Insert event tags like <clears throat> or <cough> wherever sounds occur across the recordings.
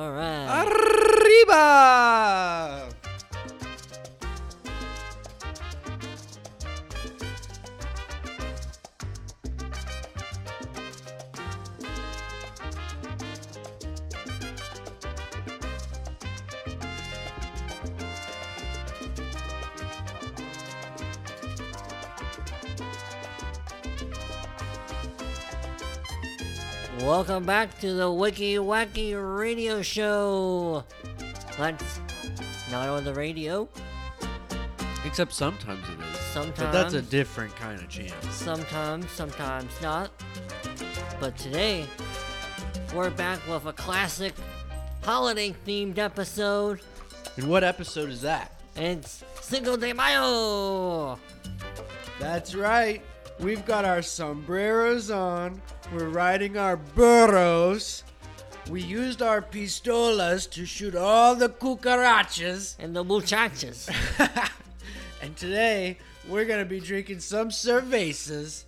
All right. Arriba! Welcome back to the Wicky Wacky Radio Show. That's not on the radio. Except sometimes it is. Sometimes. But that's a different kind of jam. Sometimes, sometimes not. But today, we're back with a classic holiday themed episode. And what episode is that? It's Cinco de Mayo. That's right. We've got our sombreros on. We're riding our burros. We used our pistolas to shoot all the cucarachas. <laughs> And the muchachas. <laughs> and today, we're to be drinking some cervezas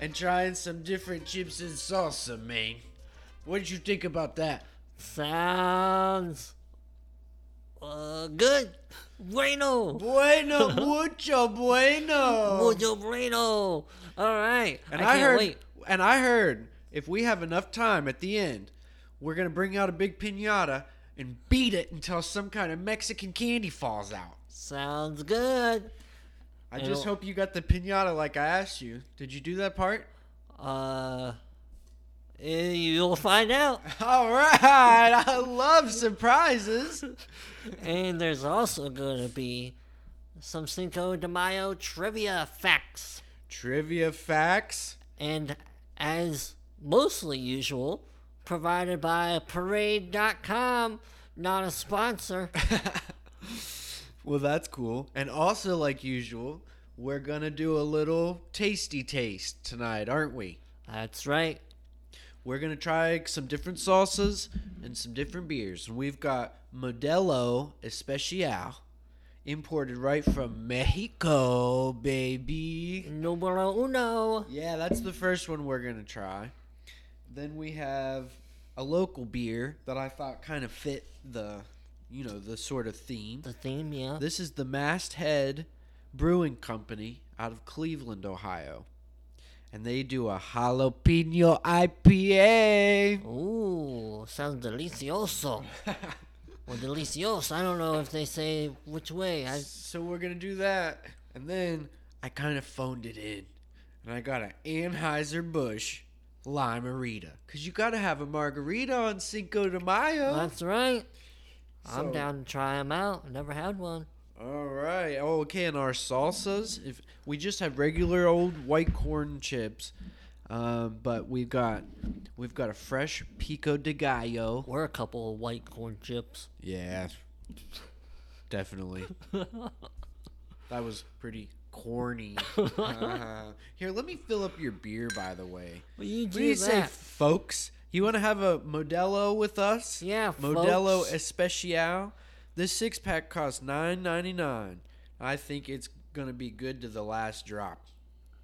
and trying some different chips and salsa, man. What did you think about that? Sounds uh, good. Bueno. Bueno, <laughs> mucho bueno. Mucho bueno. All right. And I I, heard, wait. and I heard, if we have enough time at the end, we're gonna bring out a big pinata and beat it until some kind of Mexican candy falls out. Sounds good. I just it'll- hope you got the pinata like I asked you. Did you do that part? Uh, Eh, you'll find out. <laughs> All right, I love surprises. <laughs> and there's also going to be some Cinco de Mayo trivia facts. Trivia facts. And as mostly usual, provided by Parade.com, not a sponsor. <laughs> Well, that's cool. And also, like usual, we're gonna do a little tasty taste tonight, aren't we? That's right. We're gonna try some different salsas and some different beers. And we've got Modelo Especial, imported right from Mexico, baby. Numero uno. Yeah, that's the first one we're gonna try. Then we have a local beer that I thought kind of fit the, you know, the sort of theme. The theme, yeah. This is the Masthead Brewing Company out of Cleveland, Ohio. And they do a jalapeno IPA. Ooh, sounds delicioso. <laughs> or delicioso. I don't know if they say which way. I So we're going to do that. And then I kind of phoned it in. And I got an Anheuser-Busch Limerita. Because you got to have a margarita on Cinco de Mayo. That's right. I'm down to try them out. Never had one. All right. Oh, okay. And our salsas, if we just have regular old white corn chips, um, but we've got we've got a fresh pico de gallo. Or a couple of white corn chips. Yeah, definitely. <laughs> that was pretty corny. <laughs> Here, let me fill up your beer. By the way, Well, you what do do you say, folks? You want to have a Modelo with us? Yeah, Modelo folks. Especial. This six pack costs nine ninety nine. I think it's gonna be good to the last drop.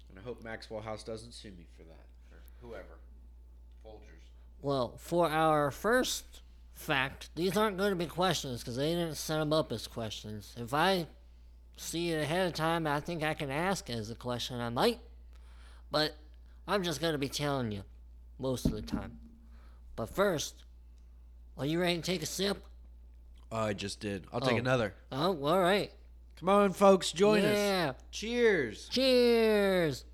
And I hope Maxwell House doesn't sue me for that. Or whoever. Folgers. Well, for our first fact, these aren't going to be questions because they didn't set them up as questions. If I see it ahead of time, I think I can ask as a question. I might, but I'm just going to be telling you most of the time. But first, are you ready to take a sip? Oh, I just did. I'll take Oh. another. Oh, all right. Come on, folks, join us. yeah. Cheers. Cheers.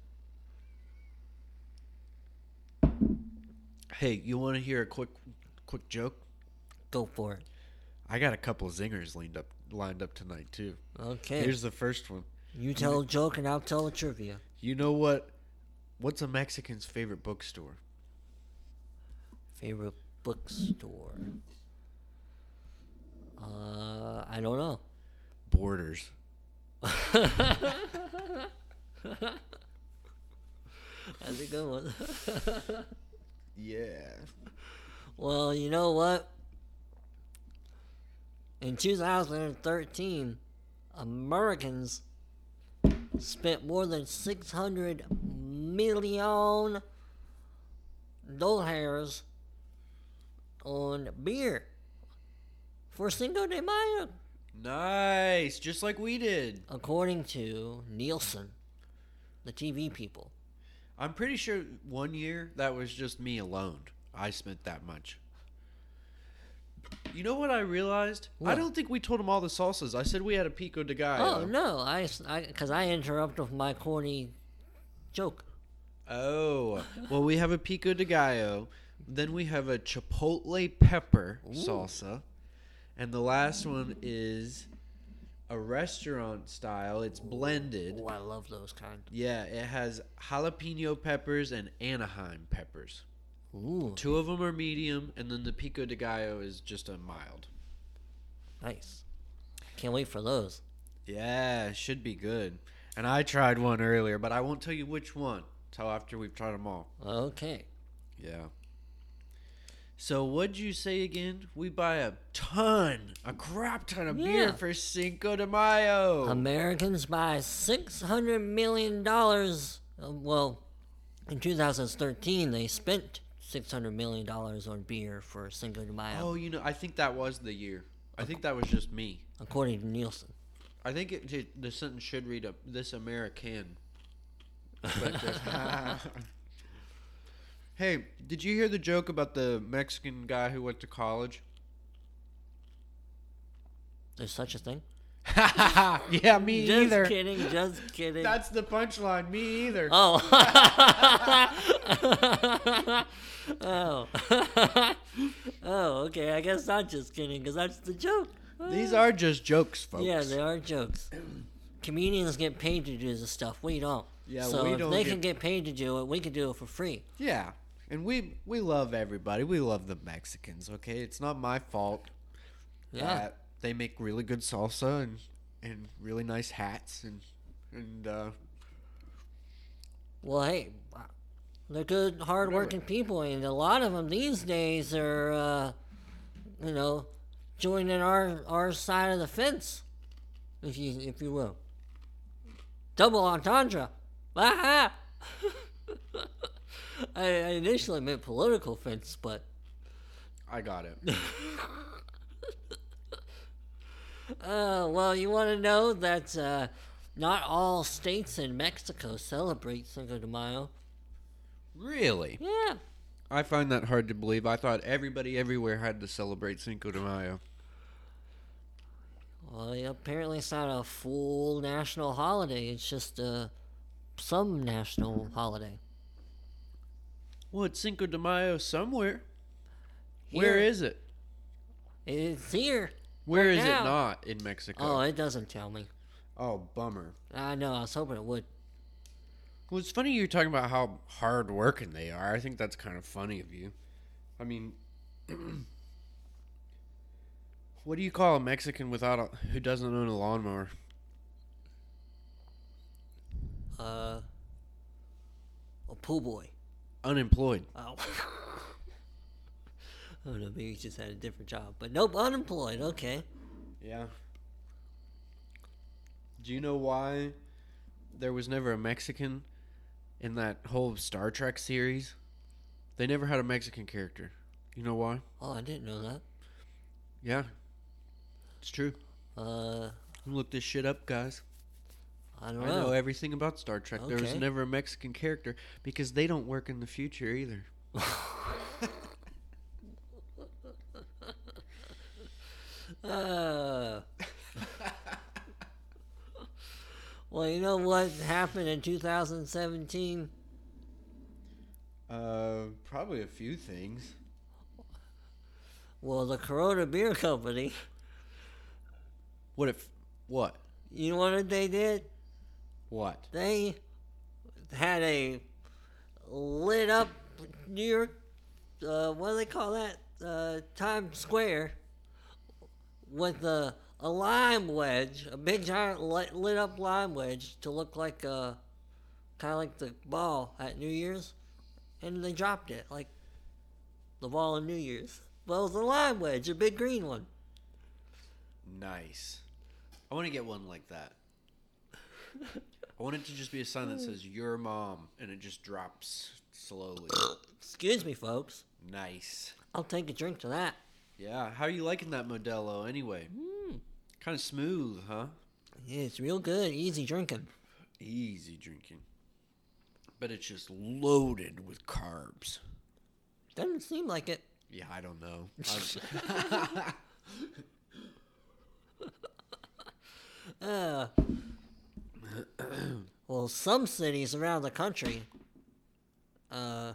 Hey, you want to hear a quick, quick joke? Go for it. I got a couple of zingers lined up, lined up tonight too. Okay. Here's the first one. you tell a joke and I'll tell a trivia. You know what? What's a Mexican's favorite bookstore? Favorite bookstore? Uh, I don't know. Borders. <laughs> That's a good one. <laughs> Yeah. well, you know what? In 2013, Americans spent more than 600 million dollars on beer. For Cinco de Mayo, Nice, just like we did. according to Nielsen, the TV people. I'm pretty sure one year that was just me alone. I spent that much. You know what I realized? I don't think we told them all the salsas. I said we had a pico de gallo. Oh no, I because I, interrupted with my corny joke. Oh, well, we have a pico de gallo. Then we have a chipotle pepper salsa, and the last one is a restaurant style. It's blended. Oh, I love those kind. Yeah, it has jalapeno peppers and Anaheim peppers. Ooh, Two of them are medium, and then the pico de gallo is just a mild. nice. Can't wait for those. Yeah, it should be good. And I tried one earlier, but I won't tell you which one till after we've tried them all. Okay. Yeah. So what'd you say again? We buy a ton, a crap ton of beer for Cinco de Mayo. Americans buy six hundred million dollars. Uh, well, in 2013, they spent six hundred million dollars on beer for Cinco de Mayo, oh, you know, I think that was the year. I think that was just me. according to Nielsen. I think it, it- the sentence should read up this American. <laughs> <laughs> Hey, did you hear the joke about the Mexican guy who went to college? There's such a thing. <laughs> yeah, me Just either. Just kidding. Just <laughs> kidding. That's the punchline. Me either. Oh. <laughs> oh. oh, okay. I guess not just kidding, because that's the joke. These are just jokes, folks. Yeah, they are jokes. <clears throat> Comedians get paid to do this stuff. We don't. Yeah, so we if don't they get- can get paid to do it, we can do it for free. Yeah, and we we love everybody. We love the Mexicans. Okay, it's not my fault Yeah. that they make really good salsa and and really nice hats and and uh, Well, hey, they're good, hardworking people, and a lot of them these days are, uh, you know, joining our our side of the fence, if you if you will. Double entendre. Ah! <laughs> <laughs> <laughs> I, I initially meant political fence, but I got it. <laughs> uh, well, you want to know that uh, not all states in Mexico celebrate Cinco de Mayo. really, Yeah, I find that hard to believe. I thought everybody everywhere had to celebrate Cinco de Mayo. Well, apparently it's not a full national holiday. It's just uh, some national holiday. Well, it's Cinco de Mayo somewhere. Where Here. is it? It's here. Where Right is now. it not in Mexico? Oh, it doesn't tell me. oh, bummer. I know. I was hoping it would. Well, it's funny you're talking about how hard working they are. I think that's kind of funny of you. I mean, <clears throat> what do you call a Mexican without a, who doesn't own a lawnmower? Uh, a pool boy. Unemployed. Oh. <laughs> I don't know. Maybe he just had a different job, but nope, unemployed. Okay. Yeah. Do you know why there was never a Mexican in that whole Star Trek series? They never had a Mexican character. You know why? Oh, I didn't know that. Yeah. It's true. Uh, Look this shit up, guys. I don't I know. know everything about Star Trek. There was Okay. never a Mexican character because they don't work in the future either. Uh. <laughs> well, you know what happened in 2017? Uh, probably a few things. Well, the Corona Beer Company, What if? What? you know what they did? What? They had a lit up New York, uh, what do they call that? Uh, Times Square with a, a lime wedge, a big giant lit, lit up lime wedge to look like uh, kind of like the ball at New Year's, and they dropped it like the ball in New Year's. Well, it was a lime wedge, a big green one. Nice. I want to get one like that. <laughs> I want it to just be a sign that says "Your mom" and it just drops slowly. Excuse me, folks. nice. I'll take a drink to that. Yeah, how are you liking that Modelo anyway? Mm. Kind of smooth, huh? Yeah, it's real good. Easy drinking. Easy drinking. But it's just loaded with carbs. Doesn't seem like it. Yeah, I don't know. <laughs> Uh, well, some cities around the country. Uh,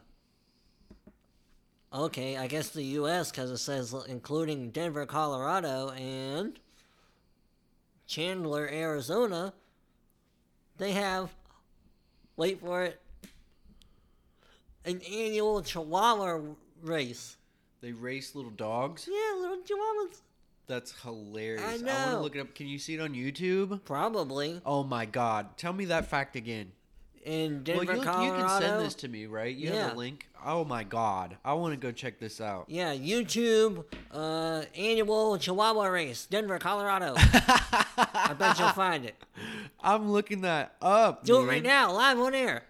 okay, I guess the U.S. because it says including Denver, Colorado, and Chandler, Arizona. They have, wait for it, an annual Chihuahua race. they race little dogs. Yeah, little Chihuahuas. That's hilarious. I I want to look it up. Can you see it on YouTube? Probably Oh my god. Tell me that fact again. in Denver, well, you, you can send this to me, right? You have Yeah. a link? Oh my god. I want to go check this out. Yeah, YouTube uh, annual Chihuahua race, Denver, Colorado. <laughs> I bet you'll find it. I'm looking that up. Do it right now, live on air.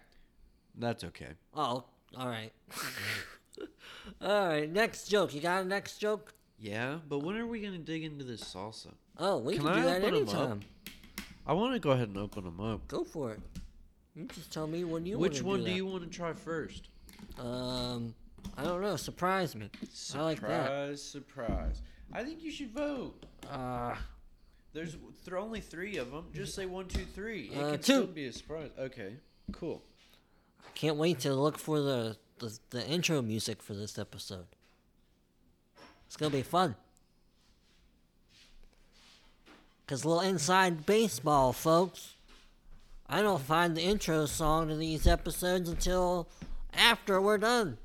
That's okay. Oh, all right. <laughs> all right, next joke. You got a next joke? Yeah, but when are we going to dig into this salsa? Oh, we Can can, I do that 'em up? anytime. I want to go ahead and open them up. Go for it. You just tell me when you Which one do that. you want to try first? Um, I don't know. Surprise me. I like that. Surprise, surprise. I think you should vote. Uh, There's there only three of them. Just say one, two, three. It Uh, can two. still be a surprise. Okay, cool. can't wait to look for the, the the intro music for this episode. It's gonna be fun. Cause a little inside baseball, folks. I don't find the intro song to these episodes until after we're done.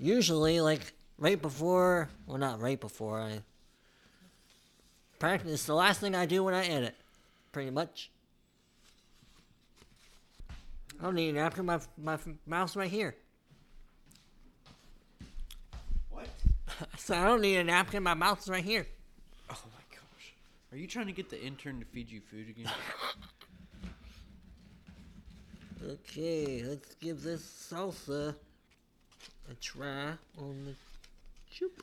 Usually, like right before, well, not right before. I practice. The last thing I do when I edit, pretty much. I don't need a after My my mouth's right here. What? So I don't need a napkin. My mouth's right here. Oh my gosh. Are you trying to get the intern to feed you food again? <laughs> Okay, let's give this salsa a try on the chip.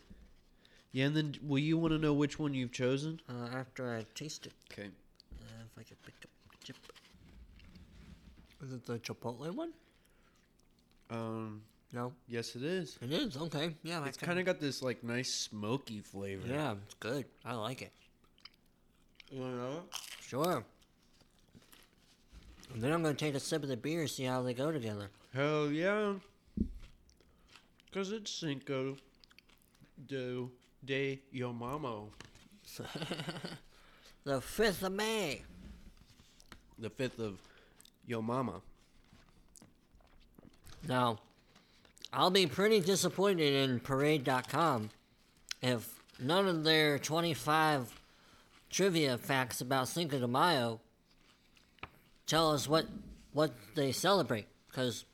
yeah, and then will you want to know which one you've chosen? Uh, after I taste it, Okay. uh, if I can pick up the chip. Is it the chipotle one? Um. No, Yes, it is. it is. Okay, yeah, It's kind of got this like nice smoky flavor. yeah, it's good. I like it. You know? Sure. And then I'm gonna take a sip of the beer, and see how they go together. Hell yeah. Cause it's Cinco de de Yo Mamo. <laughs> the fifth of May. The fifth of Yo Mama. Now, I'll be pretty disappointed in Parade.com if none of their 25 trivia facts about Cinco de Mayo tell us what what they celebrate. Because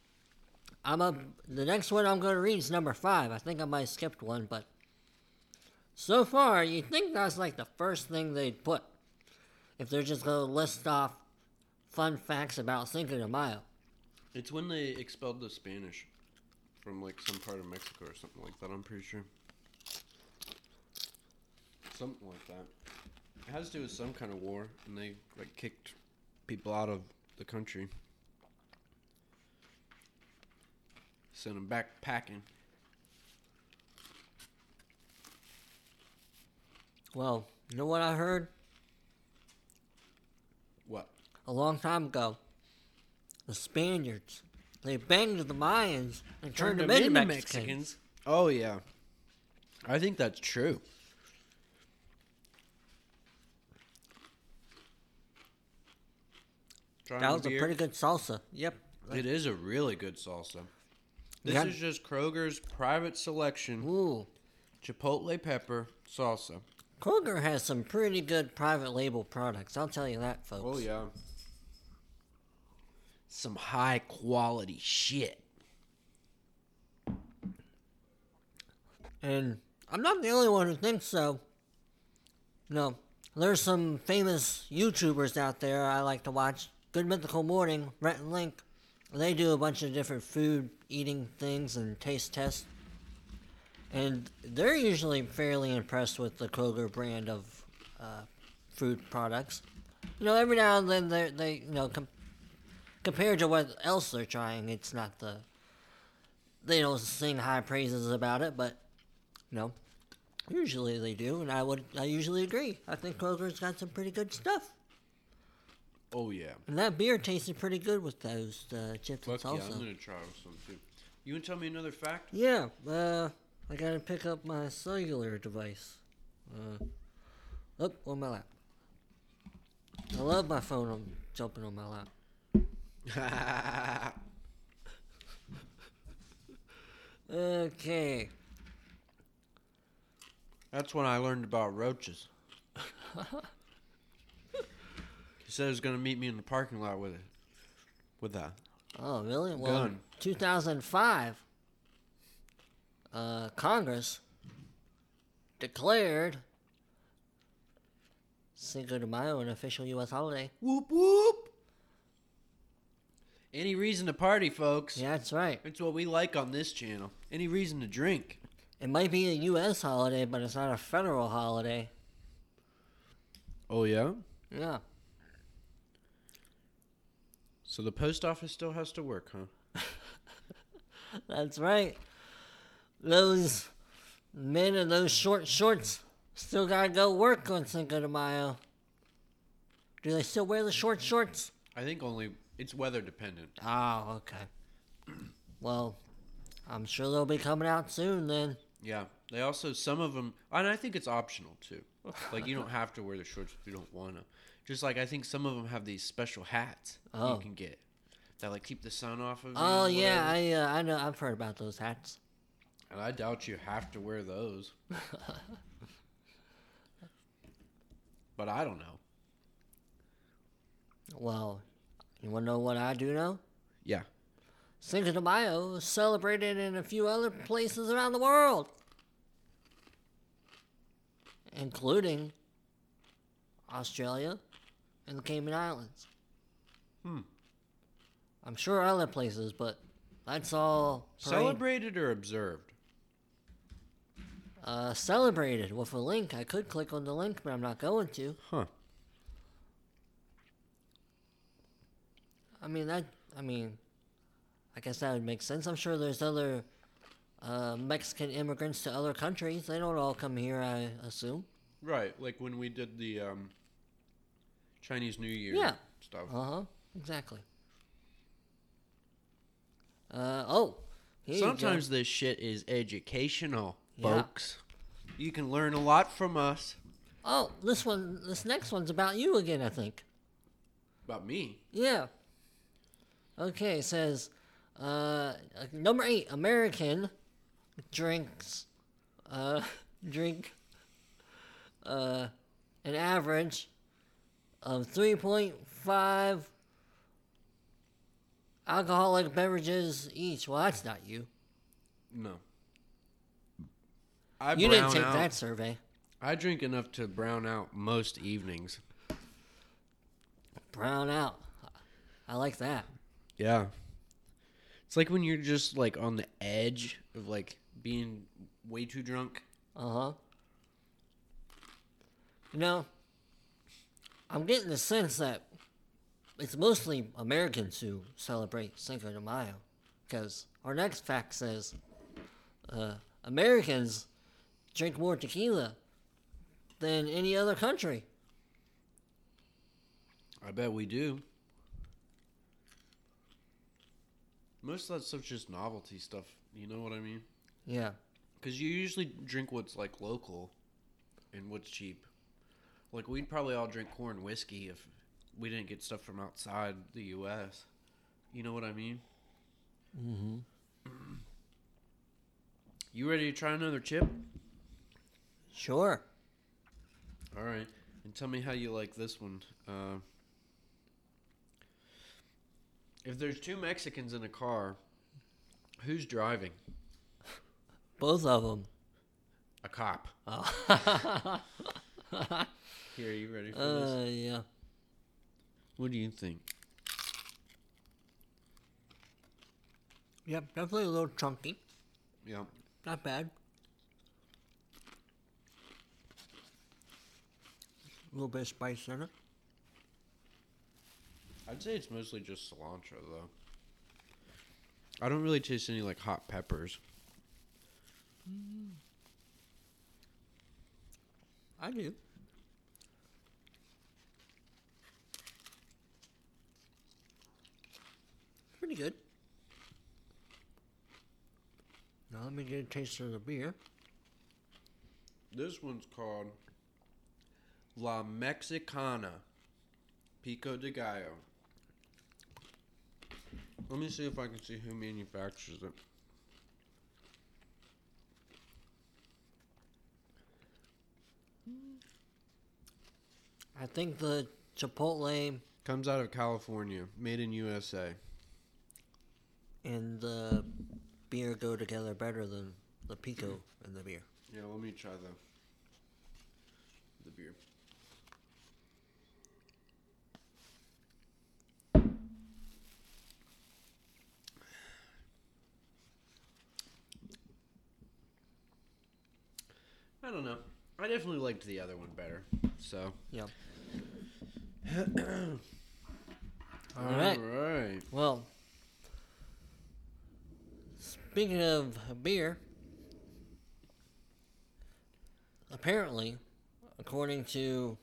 I'm up. The next one I'm going to read is number five. I think I might have skipped one, but so far, you think that's like the first thing they'd put if they're just going to list off fun facts about Cinco de Mayo. It's when they expelled the Spanish from like some part of Mexico or something like that. I'm pretty sure. Something like that. It has to do with some kind of war, and they like kicked people out of the country, sent them back packing. Well, you know what I heard What? a long time ago? The Spaniards. They banged the Mayans and turned, them into Mexicans. Oh yeah, I think that's true. Trying That the was a beer? pretty good salsa. Yep. It is a really good salsa. This got- is just Kroger's private selection Ooh. chipotle pepper salsa. Kroger has some pretty good private label products. I'll tell you that, folks. Oh yeah. Some high quality shit. And I'm not the only one who thinks so. No. There's some famous YouTubers out there I like to watch. Good Mythical Morning, Rhett and Link. They do a bunch of different food eating things and taste tests. and they're usually fairly impressed with the Kroger brand of uh, food products. You know, every now and then they they you know com- compared to what else they're trying, it's not the they don't sing high praises about it, but you know, usually they do, and I would I usually agree. I think Kroger's got some pretty good stuff, Oh yeah. and that beer tasted pretty good with those uh, chips and Fuck yeah. I'm gonna try some too. You wanna tell me another fact? Yeah, uh, I gotta pick up my cellular device. Uh, oh, on my lap. I love my phone I'm jumping on my lap. Okay. That's when I learned about roaches. <laughs> he said he was gonna meet me in the parking lot with it. With that. Oh, really? Well, Gun. 2005, uh, Congress declared Cinco de Mayo an official U.S. holiday. Whoop whoop. Any reason to party, folks. Yeah, that's right. It's what we like on this channel. Any reason to drink. It might be a U.S. holiday, but it's not a federal holiday. Oh yeah? Yeah. So the post office still has to work, huh? <laughs> That's right. Those men in those short shorts still gotta go work on Cinco de Mayo. Do they still wear the short shorts? I think only it's weather dependent. Oh, okay. <clears throat> Well, I'm sure they'll be coming out soon then. Yeah. They also some of them and I think it's optional too. <laughs> Like you don't have to wear the shorts if you don't want to. Just like I think some of them have these special hats Oh. you can get that like keep the sun off of you. Oh yeah. I uh, I know I've heard about those hats. And I doubt you have to wear those. <laughs> but I don't know. Well, you wanna know what I do know? Yeah. Cinco de Mayo is celebrated in a few other places around the world, including Australia and the Cayman Islands. Hmm. I'm sure other places, but that's all parade- Celebrated or observed? uh, celebrated with a link. I could click on the link, but I'm not going to. Huh. I mean that. I mean, I guess that would make sense. I'm sure there's other uh, Mexican immigrants to other countries. They don't all come here, I assume. Right, like when we did the um, Chinese New Year Yeah. stuff. Uh huh. Exactly. Uh oh. Here. Sometimes this shit is educational, Yeah. folks. You can learn a lot from us. Oh, this one. This next one's about you again. I think. About me. Yeah. Okay, it says uh, number eight American drinks uh, <laughs> drink uh, an average of three point five alcoholic beverages each. Well, that's not you. No. I You didn't take out- that survey. I drink enough to brown out most evenings. Brown out. I like that. Yeah. It's like when you're just like on the edge of like being way too drunk. Uh huh. You know, I'm getting the sense that it's mostly Americans who celebrate Cinco de Mayo. Because our next fact says uh, Americans drink more tequila than any other country. I bet we do. Most of that stuff's just novelty stuff. You know what I mean? Yeah. Because you usually drink what's like local and what's cheap. Like we'd probably all drink corn whiskey if we didn't get stuff from outside the U.S. You know what I mean? Mm-hmm. <clears throat> You ready to try another chip? Sure. All right, and tell me how you like this one. Uh, if there's two Mexicans in a car, who's driving? Both of them. A cop. Oh. <laughs> Here, you ready for uh, this? Yeah. What do you think? Yep, definitely a little chunky. Yeah. Not bad. A little bit of spice in it. I'd say it's mostly just cilantro though. I don't really taste any like hot peppers. I do. Pretty good. Now let me get a taste of the beer. This one's called La Mexicana Pico de Gallo. Let me see if I can see who manufactures it. I think the Chipotle Comes out of California, made in USA. and the beer go together better than the pico and the beer. Yeah, let me try the the beer. I don't know. I definitely liked the other one better. So. Yeah. <clears throat> All right. All right. Well, speaking of beer, apparently, according to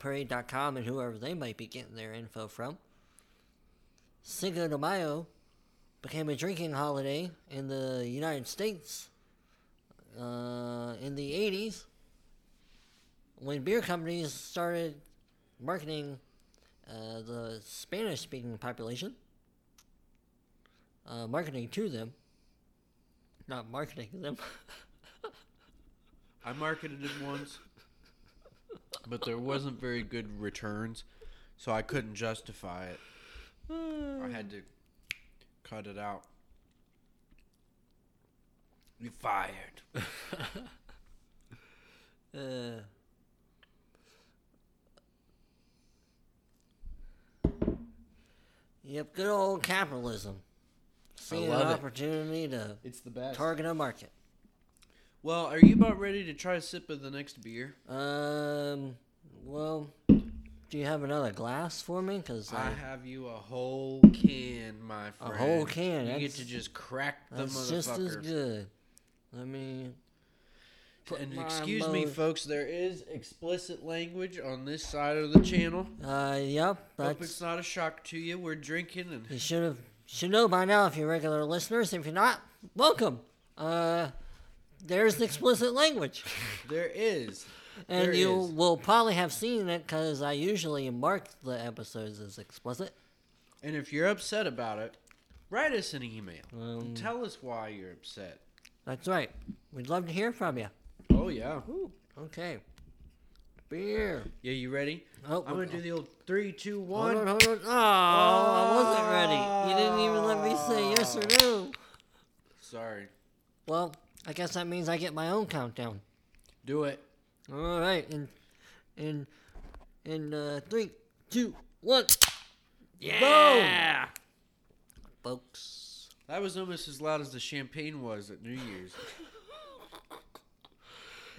Parade.com and whoever they might be getting their info from, Cinco de Mayo became a drinking holiday in the United States uh, in the 80s when beer companies started marketing uh, the Spanish speaking population, uh, marketing to them, not marketing them. <laughs> I marketed it once, but there wasn't very good returns, so I couldn't justify it. I had to cut it out. You fired. <laughs> Uh, yep, good old capitalism. Seeing an love it. opportunity to It's the best. target a market. well, are you about ready to try a sip of the next beer? Um, well, do you have another glass for me? Because I I, have you a whole can, my friend. A whole can, You get to just crack the that's just as good. Let me. put And excuse me, folks, there is explicit language on this side of the channel. Uh, yep, Hope it's not a shock to you. We're drinking and You should have should know by now if you're regular listeners. If you're not, welcome. Uh, there's the explicit language. <laughs> there is. And There you is. will probably have seen it because I usually mark the episodes as explicit. And if you're upset about it, write us an email. Um, Tell us why you're upset. That's right. We'd love to hear from you. Oh yeah. Ooh, okay. Beer. Yeah, you ready? Oh, I'm gonna do the old three, two, Hold on, hold on. Oh, I wasn't ready. You didn't even let me say yes or no. Sorry. Well, I guess that means I get my own countdown. Do it. All right, in in in uh, three, two, one. Yeah, folks. That was almost as loud as the champagne was at New Year's. <laughs>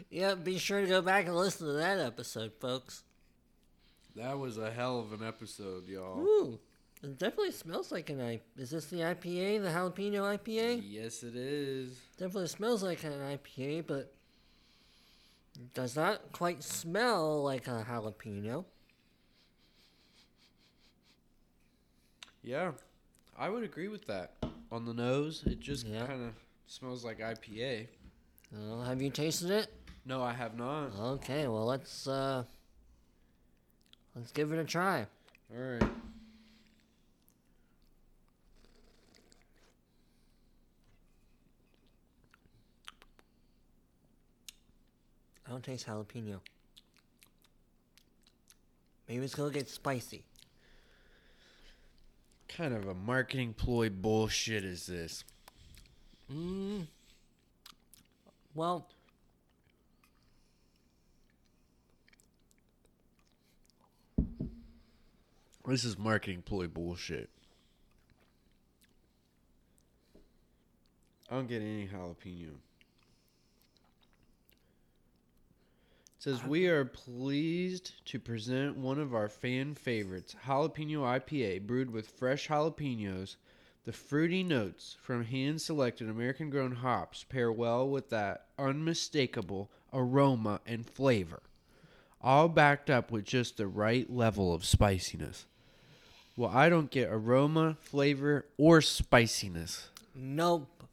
Yeah, be sure to go back and listen to that episode, folks. That was a hell of an episode, y'all. Ooh, it definitely smells like an I. Is this the IPA, the jalapeno IPA? Yes, it is. Definitely smells like an IPA, but does not quite smell like a jalapeno. Yeah, I would agree with that. On the nose, it just Yeah. kind of smells like IPA. Uh, have you tasted it? No, I have not. Okay, well let's uh, let's give it a try. All right. I don't taste jalapeno. Maybe it's gonna get spicy. Kind of a marketing ploy bullshit is this? Mm. Well, This is marketing ploy bullshit. I don't get any jalapeno. Says we uh-huh. are pleased to present one of our fan favorites, jalapeno IPA, brewed with fresh jalapenos. The fruity notes from hand-selected American-grown hops pair well with that unmistakable aroma and flavor, all backed up with just the right level of spiciness. Well, I don't get aroma, flavor, or spiciness. Nope.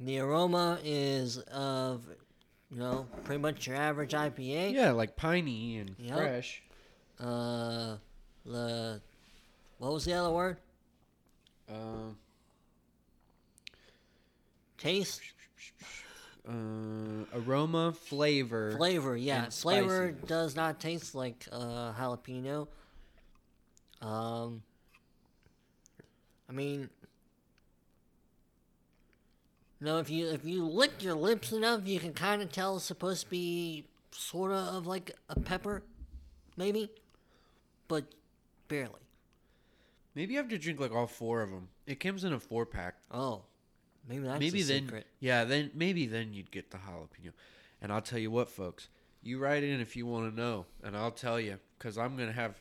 The aroma is of, you know, pretty much your average IPA. Yeah, like piney and Yep. fresh. Uh, the what was the other word? Uh, Taste, uh, aroma, flavor. flavor. Yeah, flavor does not taste like uh, jalapeno. Um, I mean, no, if you if you lick your lips enough, you can kind of tell it's supposed to be sort of like a pepper, maybe, but barely. Maybe you have to drink like all four of them. It comes in a four pack. Oh, maybe that's maybe the then, secret. yeah, then maybe then you'd get the jalapeno. And I'll tell you what, folks, you write in if you want to know, and I'll tell you because I'm gonna have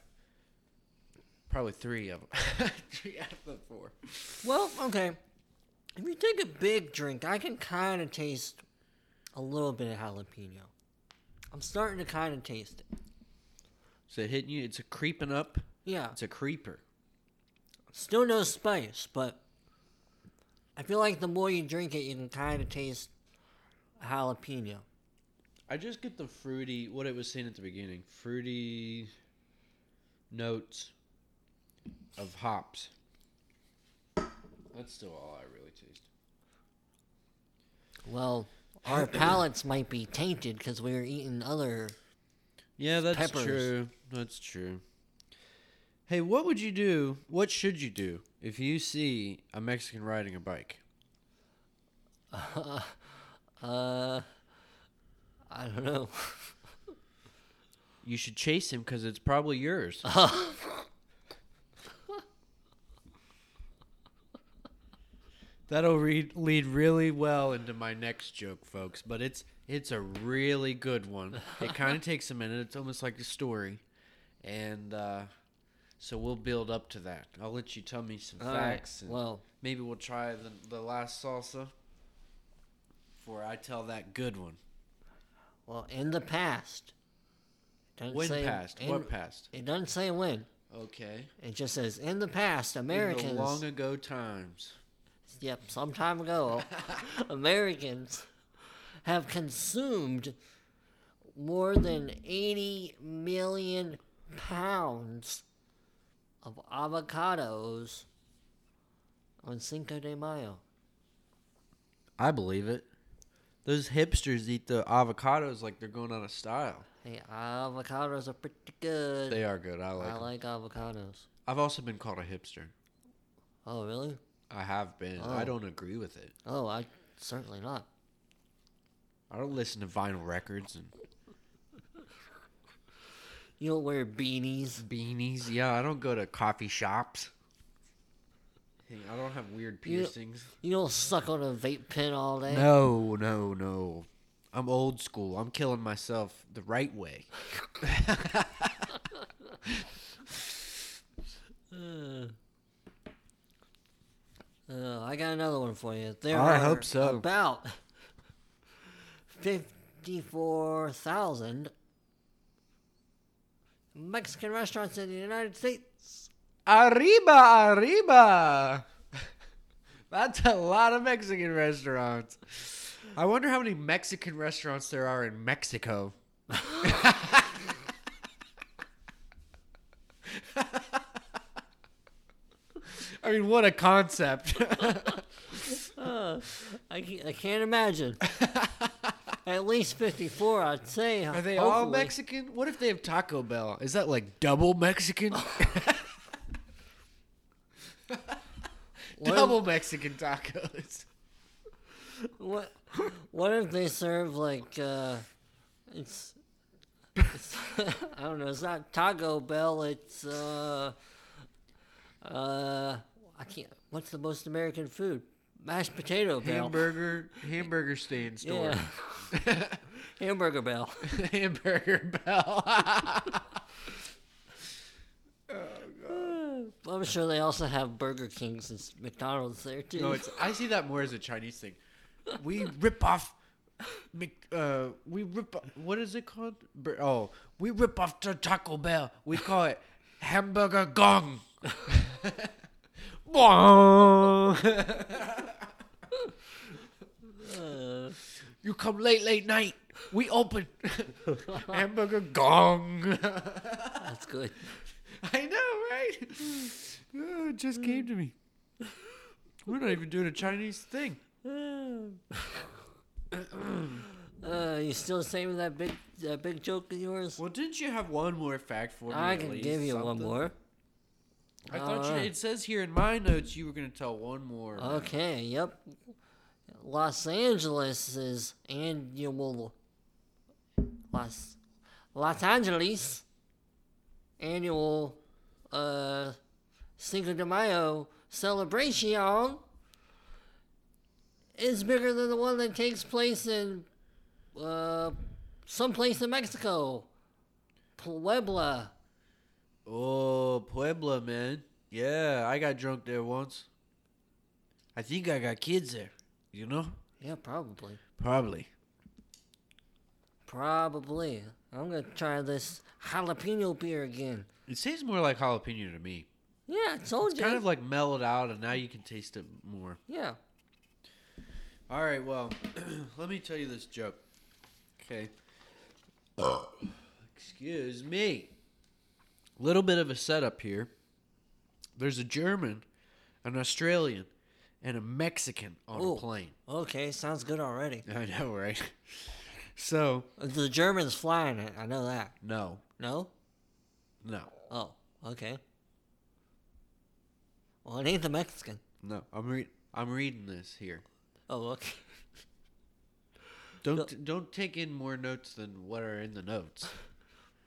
probably three of them. <laughs> three out of the four. <laughs> Well, okay. If you take a big drink, I can kind of taste a little bit of jalapeno. I'm starting to kind of taste it. So it hitting you. It's a creeping up. Yeah, It's a creeper. still no spice, but I feel like the more you drink it, you can kind of taste jalapeno. I just get the fruity. What it was saying at the beginning, fruity notes of hops. That's still all I really taste. Well, our palates might be tainted because we were eating other. Yeah, that's Peppers. true. That's true. Hey, what would you do? What should you do if you see a Mexican riding a bike? <laughs> Uh, I don't know. <laughs> You should chase him because it's probably yours. <laughs> That'll read, lead really well into my next joke, folks. But it's it's a really good one. It <laughs> kind of takes a minute. It's almost like a story, and uh, so we'll build up to that. I'll let you tell me some All right, facts. and Well, maybe we'll try the the last salsa before I tell that good one. well, in the past. Doesn't When say past? in- what past? It doesn't say when. Okay. It just says in the past, Americans. In the long ago times. Yep, some time ago, <laughs> Americans have consumed more than 80 million pounds of avocados on Cinco de Mayo. I believe it. Those hipsters eat the avocados like they're going out of style. Hey, avocados are pretty good. They are good. I like. I 'em. like avocados. I've also been called a hipster. Oh, really? I have been. I Oh. don't agree with it. Oh, I certainly not. I don't listen to vinyl records and You don't wear beanies. beanies. Yeah, I don't go to coffee shops. Hey, I don't have weird You- piercings. You don't suck on a vape pen all day. No, no, no. I'm old school. I'm killing myself the right way. <laughs> <laughs> Uh, uh, I got another one for you. There I are hope so. About <laughs> fifty-four thousand Mexican restaurants in the United States. Arriba, arriba. <laughs> That's a lot of Mexican restaurants. I wonder how many Mexican restaurants there are in Mexico. <laughs> I mean, what a concept. <laughs> Uh, I, ca- I can't imagine. <laughs> At least fifty-four, I'd say. Are they all hopefully. Mexican? What if they have Taco Bell? Is that like double Mexican? <laughs> What if- double Mexican tacos. What? What if they serve like uh, it's, it's I don't know. It's not Taco Bell. It's uh, uh, I can't. What's the most American food? Mashed potato bell. Hamburger, hamburger stand store. Yeah. <laughs> Hamburger Bell. <laughs> Hamburger Bell. <laughs> I'm sure they also have Burger Kings and McDonald's there too. no, it's I see that more as a Chinese thing. We rip off. Uh, we rip. off- What is it called? Oh, we rip off the Taco Bell. We call it hamburger gong. Bong. You come late, late night. We open <laughs> hamburger gong. that's good. I know, right? Oh, it just came to me. We're not even doing a Chinese thing. Uh, you still saving that big that big joke of yours? Well, didn't you have one more fact for me? I at can least, give you one more. I thought you, it says here in my notes you were going to tell one more. Okay, yep. Los Angeles' is annual Los Los Angeles annual uh Cinco de Mayo celebration is bigger than the one that takes place in uh someplace in Mexico. Puebla. Oh, Puebla, man. Yeah, I got drunk there once. I think I got kids there. You know? Yeah, probably. Probably. Probably. I'm gonna try this jalapeno beer again. It tastes more like jalapeno to me. Yeah, I told It's you. kind of like mellowed out, and now you can taste it more. yeah. All right, well, <clears throat> let me tell you this joke. Okay. <coughs> Excuse me. Little bit of a setup here. There's a German, an Australian, and a Mexican on Ooh. a plane. Okay, sounds good already. <laughs> I know, right? So, The German's flying it. I know that. no, No? no, Oh, okay. Well, it ain't the Mexican. no. I'm re- I'm reading this here. Oh, okay. Don't <laughs> don't take in more notes than what are in the notes.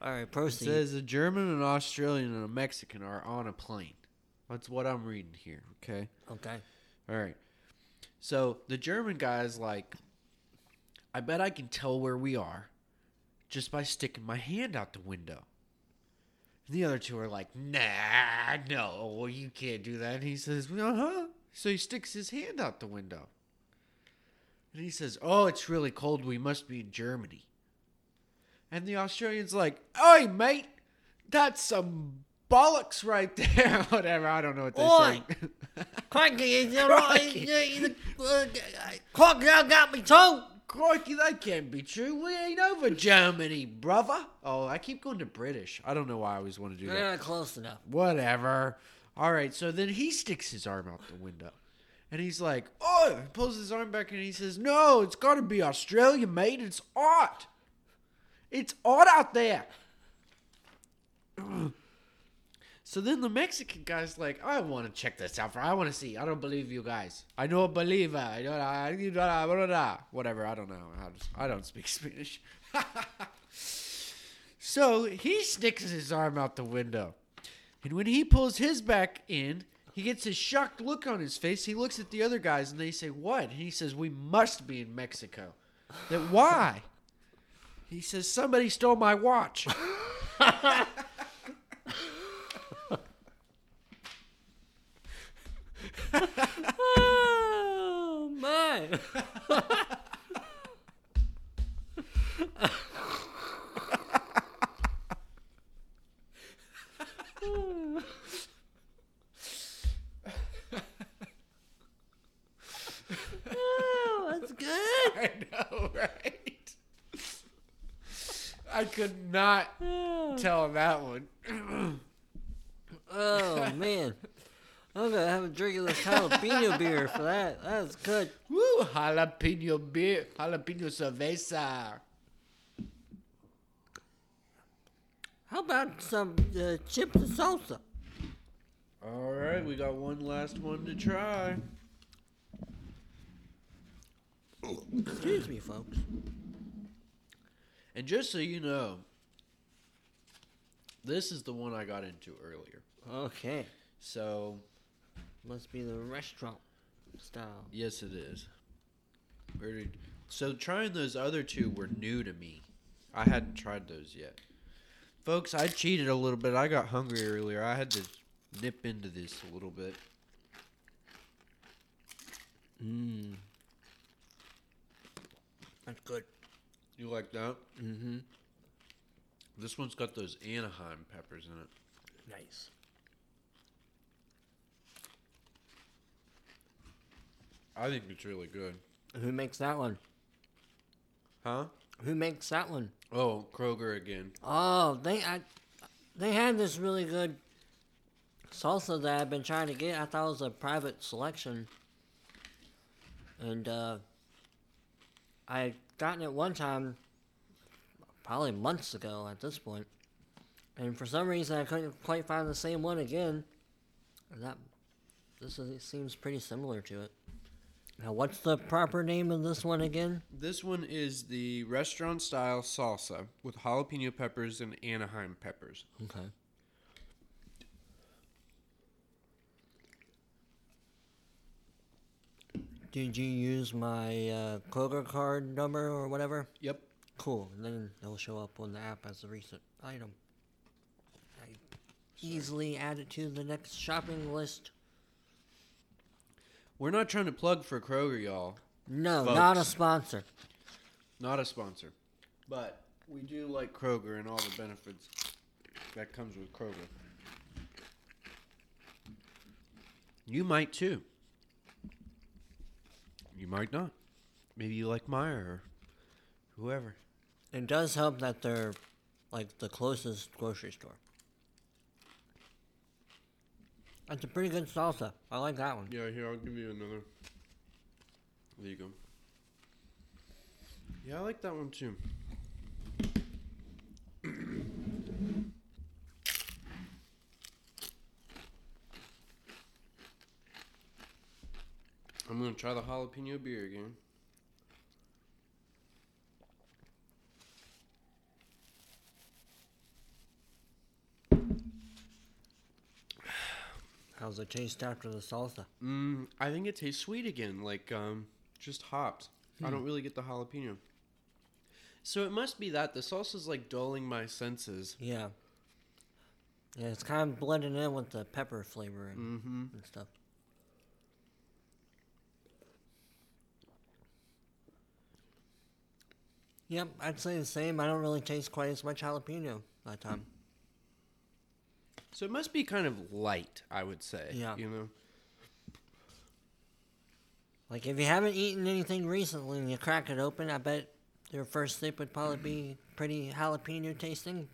All right, It says a German, an Australian, and a Mexican are on a plane. That's what I'm reading here. Okay. okay. All right. So the German guy's like, I bet I can tell where we are just by sticking my hand out the window. And the other two are like, Nah, no, you can't do that. And he says, Uh huh. So he sticks his hand out the window. And he says, Oh, it's really cold. We must be in Germany. And the Australian's like, Oi, mate, that's some bollocks right there. <laughs> Whatever. I don't know what they're saying. <laughs> Crikey, you know, <laughs> Crikey. you- you- uh, Crocodile got me too. Crikey, that can't be true. We ain't over Germany, brother. Oh, I keep going to British. I don't know why I always want to do You're that. not close enough. Whatever. All right, so then he sticks his arm out the window. And he's like, oh, he pulls his arm back and he says, no, it's got to be Australia, mate. It's hot. It's odd out there. So then the Mexican guy's like, I want to check this out. For I want to see. I don't believe you guys. I don't believe. uh, I don't. I blah. Whatever. I don't know. I, I don't speak <laughs> Spanish. so he sticks his arm out the window, and when he pulls his back in, he gets a shocked look on his face. He looks at the other guys, and they say, "What?" And he says, "We must be in Mexico." That why? He says, "Somebody stole my watch." <laughs> Oh, my. <laughs> oh, that's good. I know, right? I could not <sighs> tell him that one. <clears throat> Oh, man. I'm to have a drink of this jalapeno <laughs> beer for that. That's good. Woo! Jalapeno beer, jalapeno cerveza. How about some uh, chips and salsa? All right, we got one last one to try. Excuse me, folks. And just so you know, this is the one I got into earlier. Okay. So, Must be the restaurant style. yes, it is. Did So trying those other two were new to me. I hadn't tried those yet. Folks, I cheated a little bit. I got hungry earlier. I had to nip into this a little bit. Mmm. That's good. You like that? Mm-hmm. This one's got those Anaheim peppers in it. Nice. I think it's really good. Who makes that one? Huh? Who makes that one? Oh, Kroger again. Oh, they I, they had this really good salsa that I've been trying to get. I thought it was a private selection, and uh, I gotten it one time, probably months ago at this point, and for some reason I couldn't quite find the same one again. And that this is, seems pretty similar to it. Now, what's the proper name of this one again? This one is the restaurant style salsa with jalapeno peppers and Anaheim peppers. Okay. Did you use my uh, Kroger card number or whatever? Yep. Cool. And then it'll show up on the app as a recent item. I easily add it to the next shopping list. We're not trying to plug for Kroger, y'all. No, not a sponsor. Not a sponsor. But we do like Kroger and all the benefits that comes with Kroger. You might too. You might not. Maybe you like Meijer or whoever. It does help that they're like the closest grocery store. That's a pretty good salsa. I like that one. Yeah, here, I'll give you another. There you go. Yeah, I like that one too. I'm gonna try the jalapeno beer again. How's it taste after the salsa? Mm, I think it tastes sweet again, like um, just hops. I don't really get the jalapeno. So it must be that the salsa's like dulling my senses. Yeah. Yeah, it's kind of blending in with the pepper flavor and, Mm-hmm. and stuff. Yep, I'd say the same. I don't really taste quite as much jalapeno that hmm. time. So it must be kind of light, I would say. Yeah. You know. Like, if you haven't eaten anything recently and you crack it open, I bet your first sip would probably be <clears throat> pretty jalapeno tasting.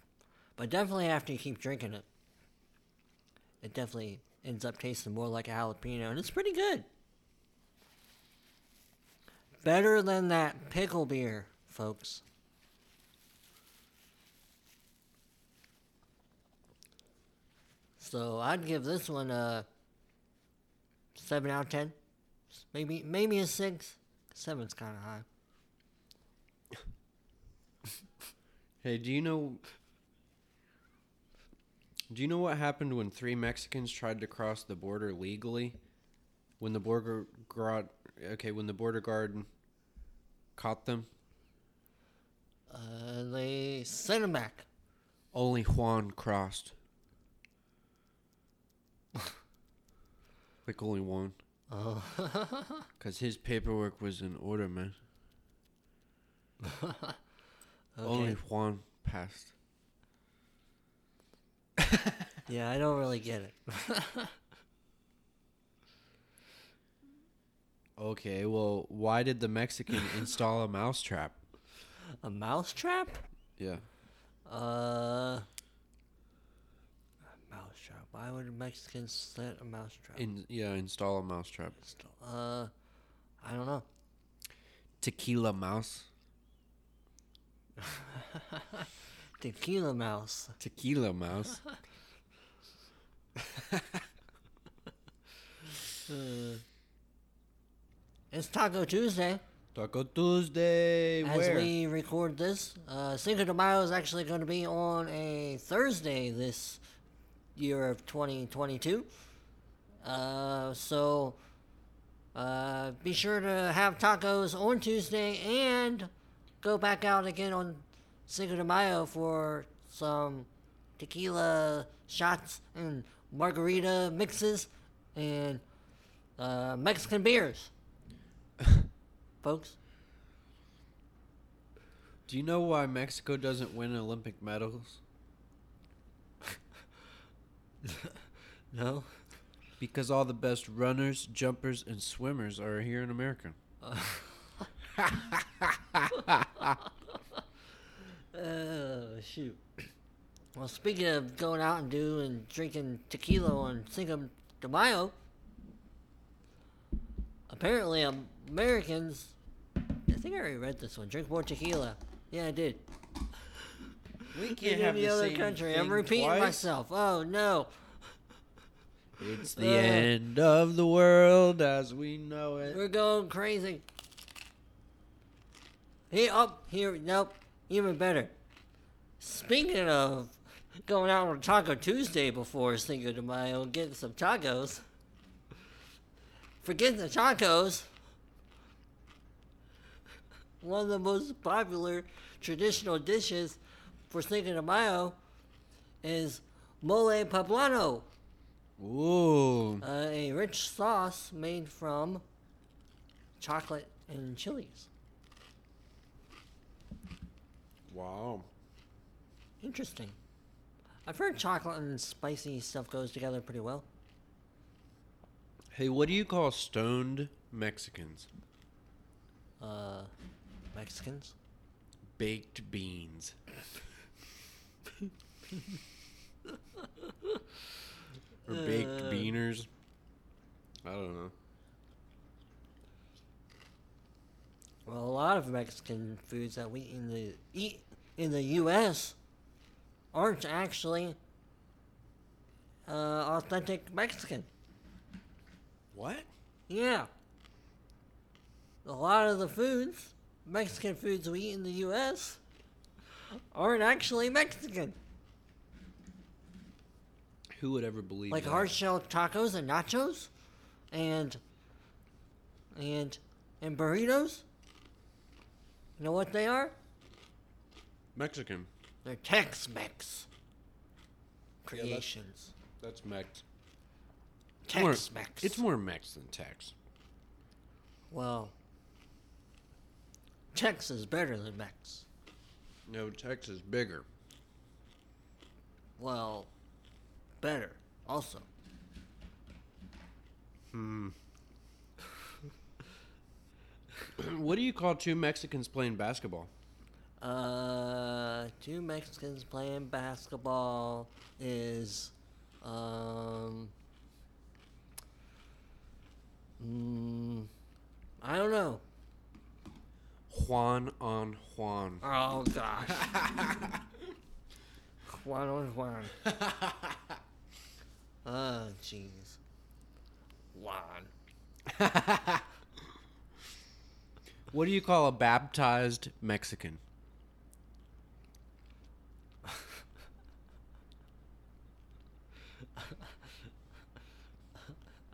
But definitely after you keep drinking it, it definitely ends up tasting more like a jalapeno, and it's pretty good. Better than that pickle beer, folks. So I'd give this one a seven out of ten. Maybe maybe a six. Seven's kind of high. <laughs> Hey, do you know? Do you know what happened when three Mexicans tried to cross the border legally? When the border guard, okay, when the border guard caught them, Uh, they sent him back. only Juan crossed. <laughs> like only one, Oh, <laughs> cause his paperwork was in order, man. <laughs> Only. Juan passed. Yeah, I don't really get it. Okay, well, why did the Mexican install a mousetrap? A mousetrap? Yeah. Uh, a mousetrap. Why would Mexicans set a mousetrap? In yeah, install a mousetrap. uh, I don't know. Tequila mouse. <laughs> Tequila mouse. Tequila mouse. <laughs> <laughs> Uh, it's Taco Tuesday. Taco Tuesday. As Where? we record this, uh, Cinco de Mayo is actually going to be on a Thursday this year of 2022. Uh, so Uh, be sure to have tacos on Tuesday and go back out again on Cinco de Mayo for some tequila shots and margarita mixes and uh, Mexican beers. <laughs> Folks, Do you know why Mexico doesn't win Olympic medals? <laughs> no? Because all the best runners, jumpers, and swimmers are here in America. <laughs> Oh, shoot. Well, speaking of going out and doing drinking tequila on Cinco de Mayo, apparently Americans, think I already read this one, drink more tequila. Yeah, I did. <sighs> We can't In the, other country. I'm repeating myself. Oh, no. It's the Uh. end of the world as we know it. We're going crazy. Here, up here, nope, even better. Speaking of going out on Taco Tuesday before Cinco de Mayo getting some tacos, forget the tacos. One of the most popular traditional dishes for Cinco de Mayo is mole poblano, Ooh. uh, a rich sauce made from chocolate and chilies. Wow. Interesting. I've heard chocolate and spicy stuff goes together pretty well. Hey, what do you call stoned Mexicans? Uh, Mexicans. Baked beans. or baked Uh. beaners. I don't know. Well, a lot of Mexican foods that we in the eat in the U.S. aren't actually uh, authentic Mexican. What? Yeah. A lot of the foods, Mexican foods we eat in the U.S., aren't actually Mexican. Who would ever believe like that? hard shell tacos and nachos, and and and burritos. You know what they are? Mexican. They're Tex-Mex Yeah, that's- creations. That's Mex. Tex-Mex. It's more Mex than Tex. well. Tex is better than Mex. No, Tex is bigger. Well, better also. Hmm. <laughs> what do you call two Mexicans playing basketball? Uh, two Mexicans playing basketball is, um, mm, I don't know. Juan on Juan. Oh gosh. <laughs> Juan on Juan. <laughs> Oh jeez. Juan. <laughs> What do you call a baptized Mexican?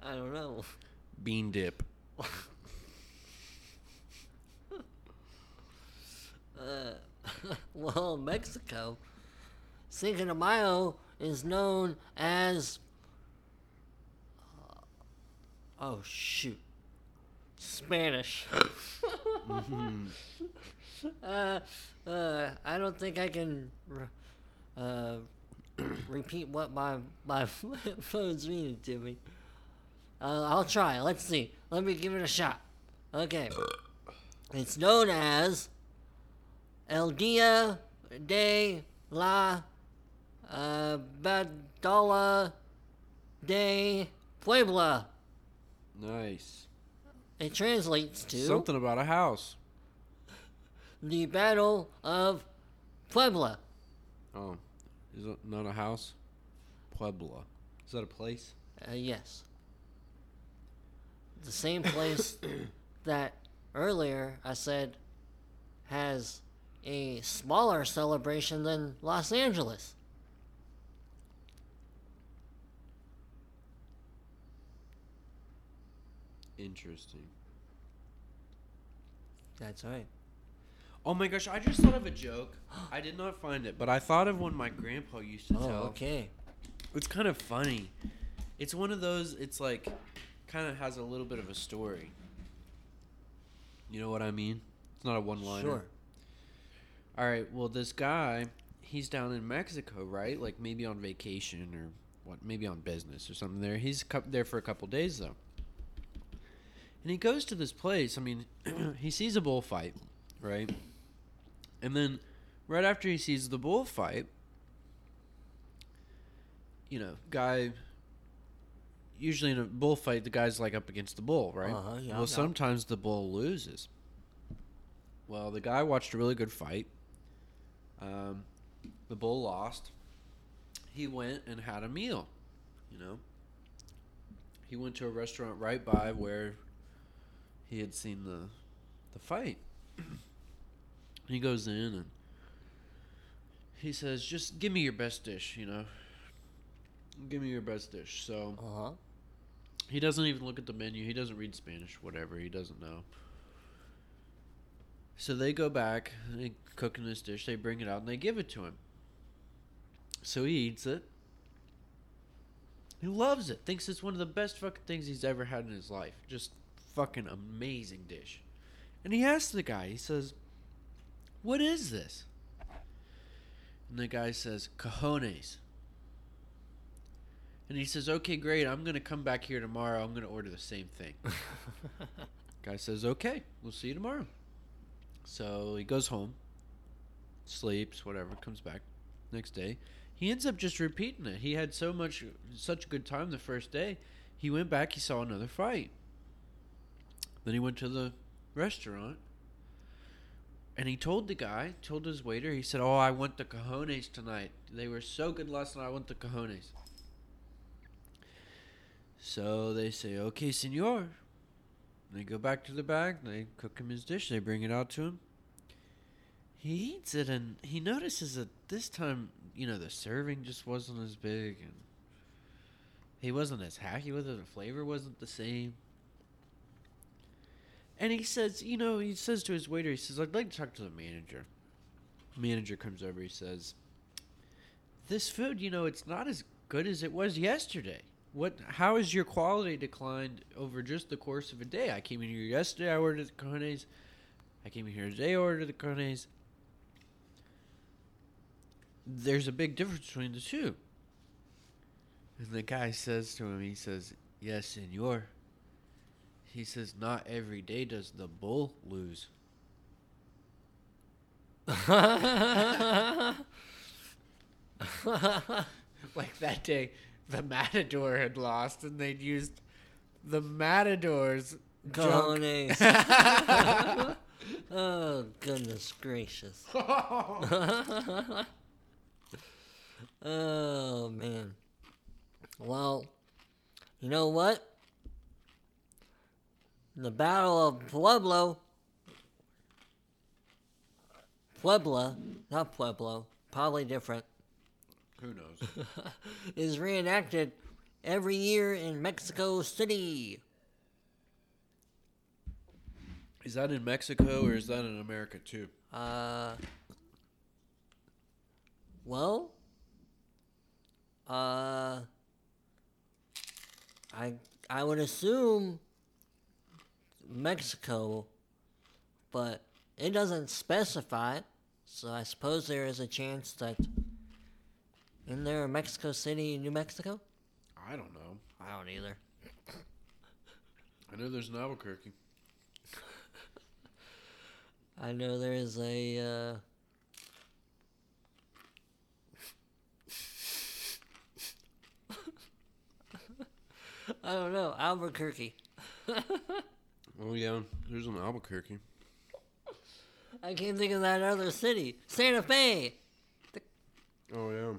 I don't know. Bean dip. Uh, <laughs> well, Mexico, Cinco de Mayo is known as. uh, oh shoot, Spanish. <laughs> uh, uh, I don't think I can uh, <clears throat> repeat what my my <laughs> phone's reading to me. Uh, I'll try. Let's see. Let me give it a shot. Okay. It's known as El Dia de la uh, Badola de Puebla. Nice. It translates to Something about a house. the Battle of Puebla. Oh, is it not a house? Puebla. Is that a place? Uh, yes. The same place <coughs> that earlier I said has a smaller celebration than Los Angeles. Interesting. That's right. Oh my gosh, I just thought of a joke. I did not find it, but I thought of one my grandpa used to Oh, tell. okay. It's kind of funny. It's one of those, it's like, kind of has a little bit of a story. You know what I mean? It's not a one liner. Sure. All right, well, this guy, he's down in Mexico, right? Like maybe on vacation or what, maybe on business or something there. He's cou- there for a couple days, though. And he goes to this place. I mean, <clears throat> he sees a bullfight, right? And then right after he sees the bullfight, you know, guy. Usually in a bullfight, the guy's like up against the bull, right? Uh-huh, yeah, well, yeah. sometimes the bull loses. Well, the guy watched a really good fight. Um, the bull lost. He went and had a meal. You know, he went to a restaurant right by where he had seen the the fight. <clears throat> he goes in and he says, "Just give me your best dish." You know, give me your best dish. So Uh huh. he doesn't even look at the menu. He doesn't read Spanish, whatever. He doesn't know. So they go back, they cook in this dish, they bring it out, and they give it to him. So he eats it. He loves it. Thinks it's one of the best fucking things he's ever had in his life. Just fucking amazing dish. And he asks the guy, he says, What is this? And the guy says, Cajones. And he says, Okay, great. I'm going to come back here tomorrow. I'm going to order the same thing. <laughs> Guy says, Okay, we'll see you tomorrow. So he goes home, sleeps, whatever, comes back next day. He ends up just repeating it. He had so much, such a good time the first day. He went back, he saw another fight. Then he went to the restaurant and he told the guy, told his waiter, he said, Oh, I want the cojones tonight. They were so good last night, I want the cojones. So they say, Okay, senor. They go back to the bag, they cook him his dish, they bring it out to him. He eats it and he notices that this time, you know, the serving just wasn't as big and he wasn't as happy with it, the flavor wasn't the same. And he says, you know, he says to his waiter, he says, I'd like to talk to the manager. Manager comes over, he says, This food, you know, it's not as good as it was yesterday. What how has your quality declined over just the course of a day? I came in here yesterday, I ordered the cojones. I came in here today, ordered the cojones. There's a big difference between the two. And the guy says to him, he says, Yes, senor. He says, Not every day does the bull lose. <laughs> like that day, the matador had lost, and they'd used the matador's. Cojones. <laughs> oh, goodness gracious. <laughs> oh, man. Well, you know what? The Battle of Pueblo. Puebla, not Pueblo, probably different, Who knows? <laughs> is reenacted every year in Mexico City. Is that in Mexico or is that in America too? Uh, well, uh, I I would assume Mexico, but it doesn't specify. So I suppose there is a chance that in there Mexico City, New Mexico. I don't know. I don't either. I know there's an Albuquerque. I know there is a. Uh, I don't know Albuquerque. Oh yeah, there's an Albuquerque. I can't think of that other city. Santa Fe. Oh yeah.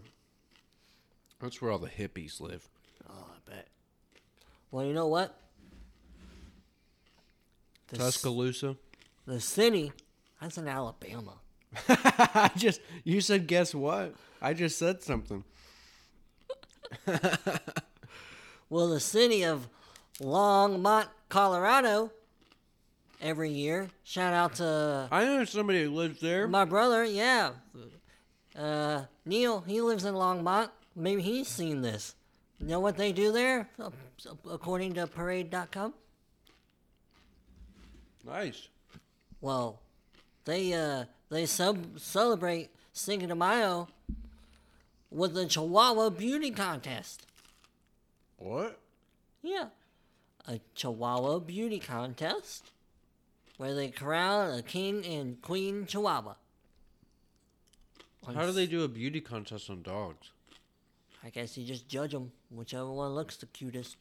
That's where all the hippies live. Oh, I bet. Well, you know what? The, Tuscaloosa. the city. That's in Alabama. <laughs> I just you said guess what? I just said something. <laughs> Well, the city of Longmont, Colorado every year. Shout out to I know somebody who lives there. my brother. Yeah, uh, Neil. He lives in Longmont. Maybe he's seen this. You know what they do there, according to Parade.com? Nice. Well, they uh they sub- celebrate Cinco de Mayo with the Chihuahua Beauty Contest. What? Yeah, a Chihuahua Beauty Contest where they crown a king and queen Chihuahua. How do they do a beauty contest on dogs? I guess you just judge them, whichever one looks the cutest.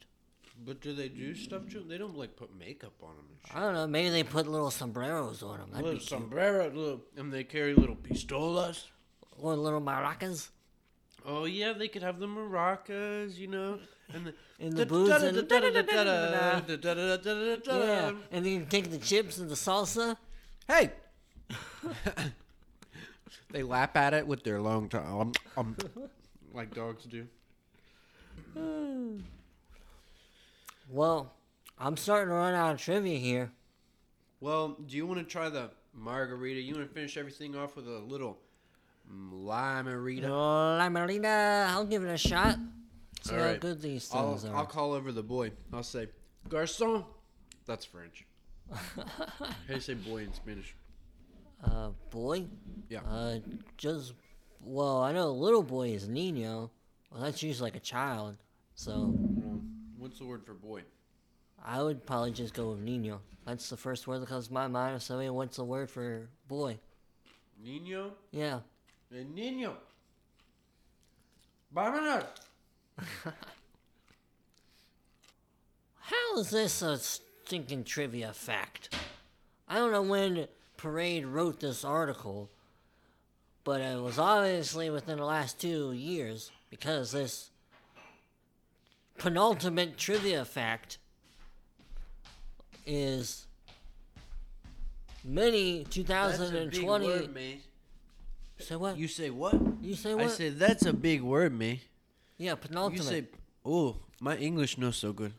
But do they do stuff to them? They don't like put makeup on them and shit. I don't know. Maybe they put little sombreros on them. That'd Little be sombrero, little, and they carry little pistolas. Or little maracas. Oh yeah, they could have the maracas, you know, and the <laughs> And the booze and-. Yeah, and then you take the chips and the salsa. Hey. <laughs> they lap at it with their long tongue, um, um, like dogs do. <sighs> Well, I'm starting to run out of trivia here. Well, do you want to try the margarita? You want to finish everything off with a little limerita? Limerita, I'll give it a shot. See All how right. good these I'll, things I'll call over the boy. I'll say, Garçon. That's French. <laughs> How do you say boy in Spanish? uh, boy? Yeah. Uh, just, well, I know little boy is Nino. Well, that's usually like a child. So What's the word for boy? I would probably just go with Nino. That's the first word that comes to my mind. If somebody wants a word for boy. Niño? Yeah. El niño. Vámonos. How is this a stinking trivia fact? I don't know when Parade wrote this article, but it was obviously within the last two years because this penultimate trivia fact is many 2020. That's a big word, mate. Say what? You, say what? You say what? I say that's a big word, mate. yeah, penultimate. You say, oh, my English no so good.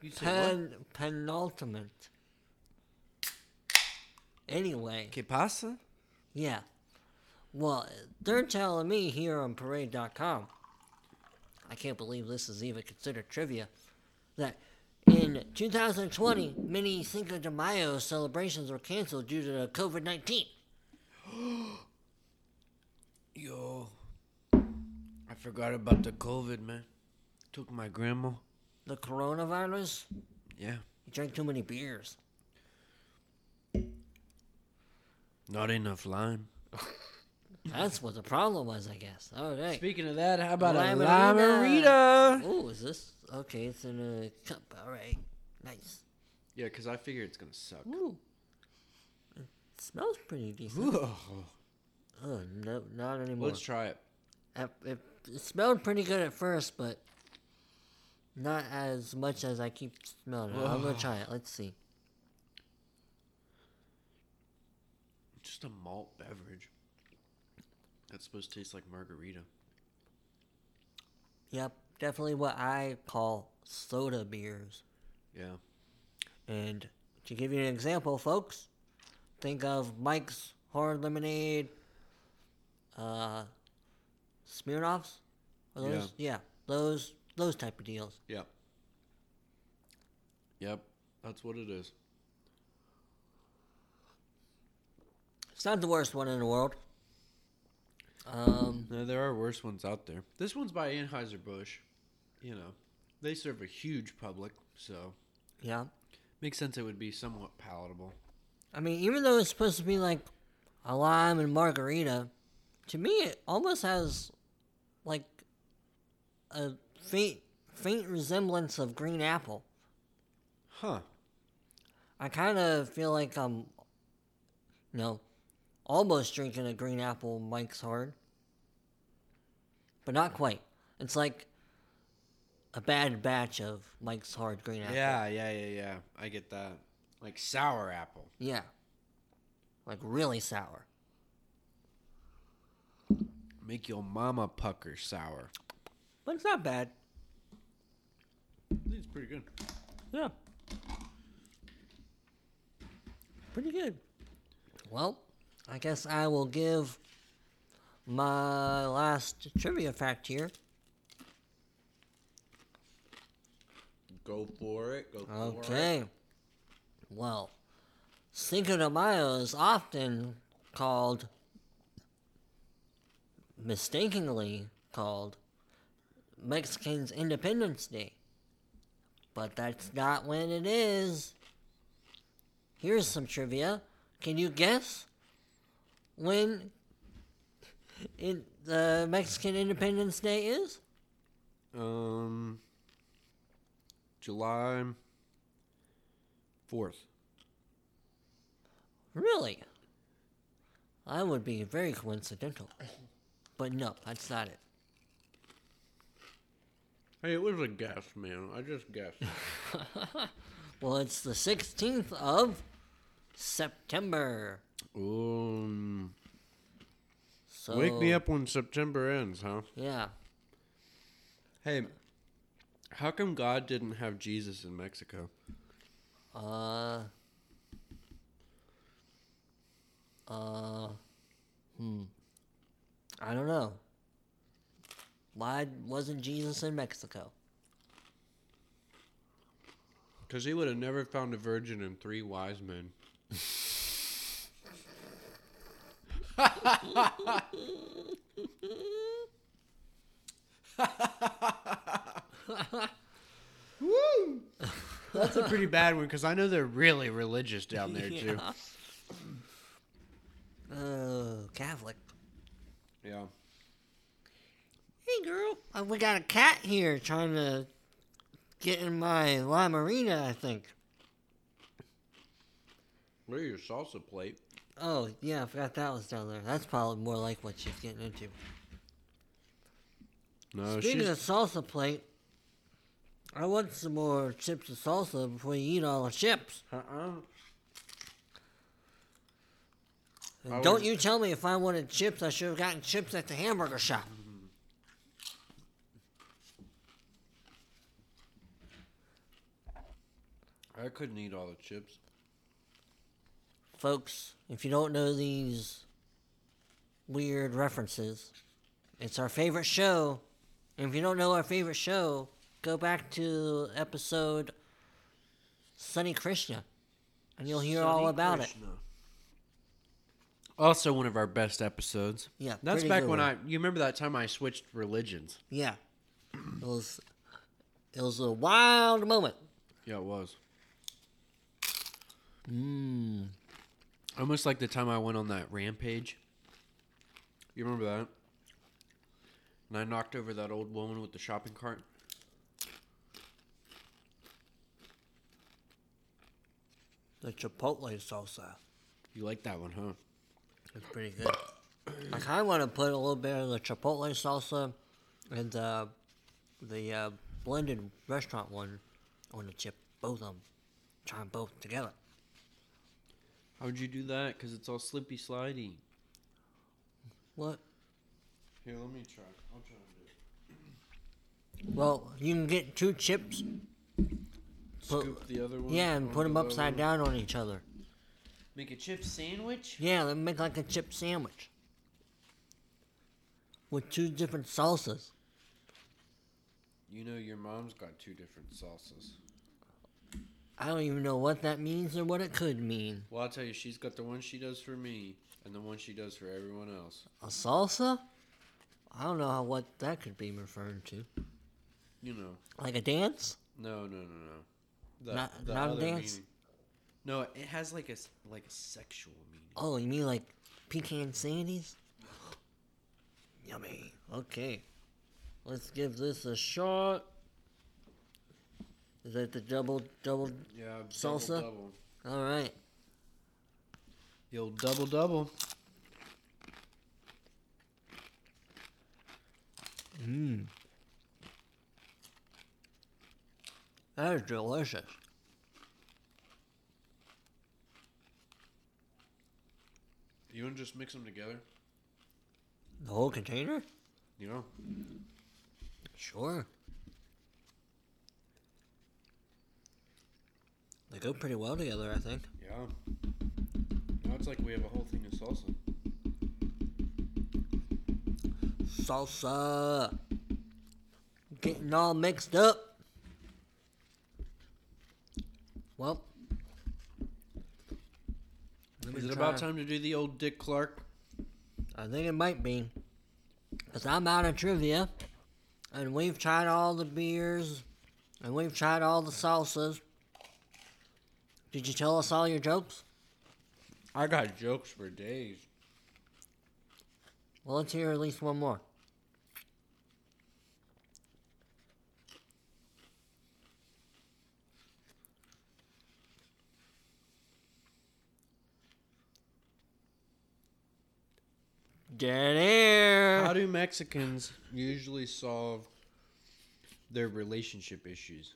You say what? Pen, penultimate. Anyway. ¿Qué pasa? Yeah. Well, they're telling me here on parade.com, I can't believe this is even considered trivia, that in 2020, many Cinco de Mayo celebrations were canceled due to COVID 19. <gasps> Yo, I forgot about the COVID, man. Took my grandma. The coronavirus? Yeah, You drank too many beers. not enough lime. <laughs> That's what the problem was, I guess. All right. Speaking of that, how about a Limerita. limerita? Oh, is this? Okay, it's in a cup. All right. Nice. Yeah, because I figure it's gonna suck. Ooh. It smells pretty decent. Ooh. Oh, no, not anymore. Let's try it. It, it, it smelled pretty good at first, but not as much as I keep smelling it. I'm gonna try it. Let's see. Just a malt beverage. That's supposed to taste like margarita. Yep, definitely what I call soda beers. Yeah. And to give you an example, folks, think of Mike's Hard Lemonade, uh, Smirnoffs. Are those? Yeah. those those type of deals. Yep. Yep. That's what it is. It's not the worst one in the world. Um, No, there are worse ones out there. This one's by Anheuser-Busch. You know, they serve a huge public, so yeah. makes sense it would be somewhat palatable. I mean, even though it's supposed to be like a lime and margarita, to me it almost has like a faint faint resemblance of green apple. Huh. I kind of feel like I'm, you know, almost drinking a green apple Mike's Hard, but not quite. It's like a bad batch of Mike's Hard green apple. Yeah, yeah, yeah, yeah. I get that. Like sour apple. Yeah. Like really sour. Make your mama pucker sour. But it's not bad. I think it's pretty good. Yeah. Pretty good. Well, I guess I will give my last trivia fact here. Go for it. Go for it. Okay. Well, Cinco de Mayo is often called, mistakenly called, Mexican's Independence Day. But that's not when it is. Here's some trivia. Can you guess when in the Mexican Independence Day is? Um, July 4th. Really? That would be very coincidental. But no, that's not it. Hey, it was a guess, man. I just guessed. <laughs> <laughs> Well, it's the 16th of September. Um, So wake me up when September ends, huh? Yeah. Hey, how come God didn't have Jesus in Mexico? Uh. Uh. Hmm. I don't know. Why wasn't Jesus in Mexico? Because he would have never found a virgin and three wise men. <laughs> Woo! That's a pretty bad one because I know they're really religious down there too. Oh, Catholic. Yeah. Hey, girl. Uh, we got a cat here trying to get in my La Marina, I think. Where's your salsa plate? Oh, yeah, I forgot that was down there. That's probably more like what she's getting into. No, Speaking she's of salsa plate, I want some more chips and salsa before you eat all the chips. uh-uh. And don't was- you tell me if I wanted chips, I should have gotten chips at the hamburger shop. I couldn't eat all the chips. Folks, if you don't know these weird references, it's our favorite show. And if you don't know our favorite show, go back to episode Sunny Krishna, and you'll hear all Sunny about it. Also, one of our best episodes. Yeah, That's back when one. I. You remember that time I switched religions? Yeah, it was it was a wild moment. Yeah, it was. Mmm. Almost like the time I went on that rampage. You remember that? And I knocked over that old woman with the shopping cart. The chipotle salsa. You like that one, huh? It's pretty good. I kind of want to put a little bit of the chipotle salsa and uh, the uh, blended restaurant one on the chip. Both of them. Try them both together. How would you do that? Because it's all slippy slidey. What? Here, let me try. I'll try to do it. Well, you can get two chips. Put- Scoop the other one. yeah, and put them upside down on each other. Make a chip sandwich? Yeah, then make like a chip sandwich. With two different salsas. You know your mom's got two different salsas. I don't even know what that means or what it could mean. Well, I'll tell you, she's got the one she does for me and the one she does for everyone else. A salsa? I don't know how, what that could be referring to. You know. Like a dance? No, no, no, no. The, Not- the not a dance? meaning. No, it has like a like a sexual meaning. Oh, you mean like pecan sandies? Yummy. Okay. Let's give this a shot. Is that the double double? Yeah, Salsa? Double, double. All right. The old double double. Mmm. That is delicious. You want to just mix them together? The whole container? You know. Sure. They go pretty well together, I think. Yeah. Now it's like we have a whole thing of salsa. Salsa. Getting all mixed up. Well. let me Is it try- about time to do the old Dick Clark? I think it might be. Because I'm out of trivia. And we've tried all the beers. And we've tried all the salsas. Did you tell us all your jokes? I got jokes for days. Well, let's hear at least one more. Dead air. How do Mexicans usually solve their relationship issues?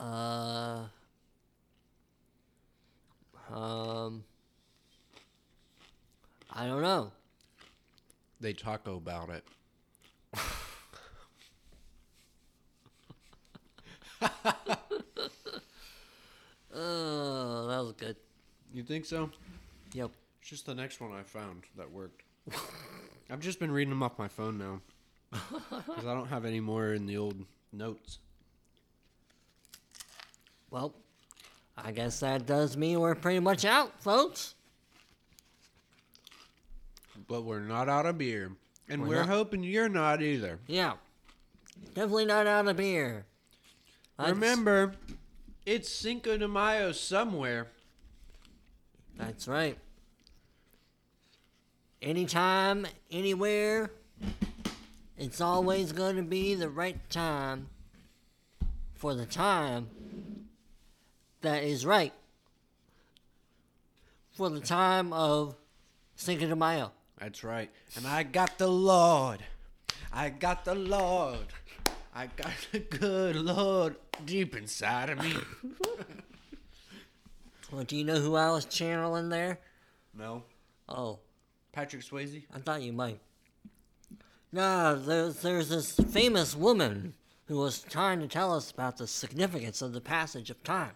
Uh. Um. I don't know. They taco about it. Oh, that was good. You think so? Yep. It's just the next one I found that worked. I've just been reading them off my phone now. Because I don't have any more in the old notes. Well, I guess that does mean we're pretty much out, folks. But we're not out of beer. And We're we're, hoping you're not either. Yeah. Definitely not out of beer. That's- Remember, it's Cinco de Mayo somewhere. That's right. Anytime, anywhere, it's always going to be the right time for the time that is right for the time of Cinco de Mayo. That's right. And I got the Lord. I got the Lord. I got the good Lord deep inside of me. <laughs> Well, do you know who I was channeling there? no. Oh, Patrick Swayze? I thought you might. No, there's, there's this famous woman who was trying to tell us about the significance of the passage of time.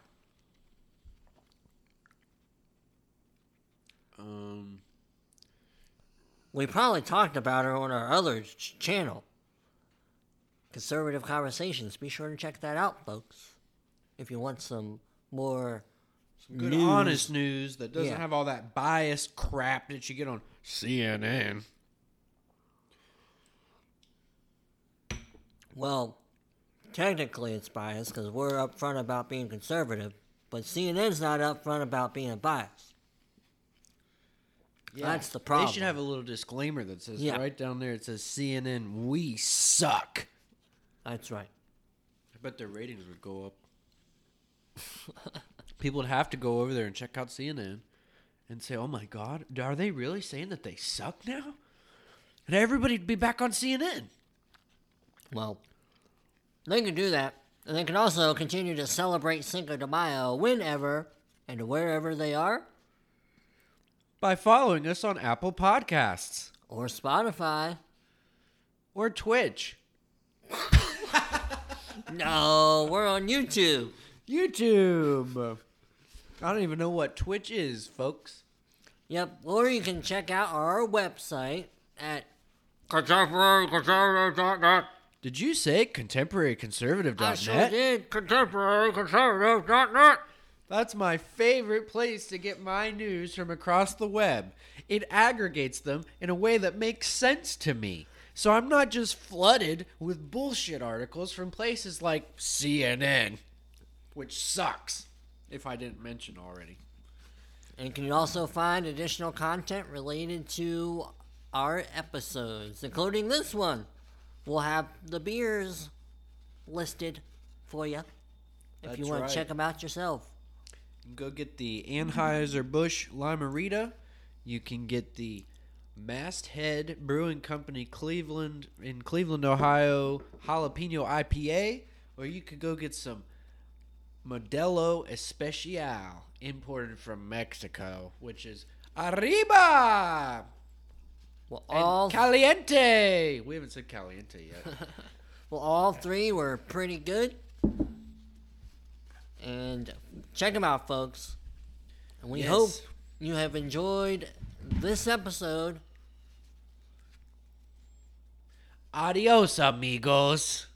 Um, We probably talked about her on our other ch- channel, Conservative Conversations. Be sure to check that out, folks. If you want some more good news. honest news that doesn't Yeah. have all that biased crap that you get on CNN. Well, technically it's biased because we're upfront about being conservative, but CNN's not upfront about being biased. That's the problem. They should have a little disclaimer that says Yeah. right down there it says CNN, we suck. That's right. I bet their ratings would go up. <laughs> People would have to go over there and check out CNN and say, "Oh my God, are they really saying that they suck now?" And everybody'd be back on CNN. Well, they can do that, and they can also continue to celebrate Cinco de Mayo whenever and wherever they are, by following us on Apple Podcasts or Spotify. or Twitch, <laughs> No, we're on YouTube. YouTube. I don't even know what Twitch is, folks. Yep, or you can check out our website at contemporaryconservative.net. Did you say contemporaryconservative.net? I sure did. Contemporaryconservative.net. That's my favorite place to get my news from across the web. It aggregates them in a way that makes sense to me. So I'm not just flooded with bullshit articles from places like CNN, which sucks, if I didn't mention already. And you can also find additional content related to our episodes, including this one. We'll have the beers listed for you if you want right. to check them out yourself. You can go get the Anheuser-Busch Lime-A-Rita. You can get the Masthead Brewing Company Cleveland in Cleveland, Ohio jalapeno IPA, or you could go get some Modelo Especial imported from Mexico, which is arriba Well, and caliente. We haven't said caliente yet. <laughs> well, all three were pretty good and check them out, folks. And we yes. hope you have enjoyed this episode. Adios, amigos.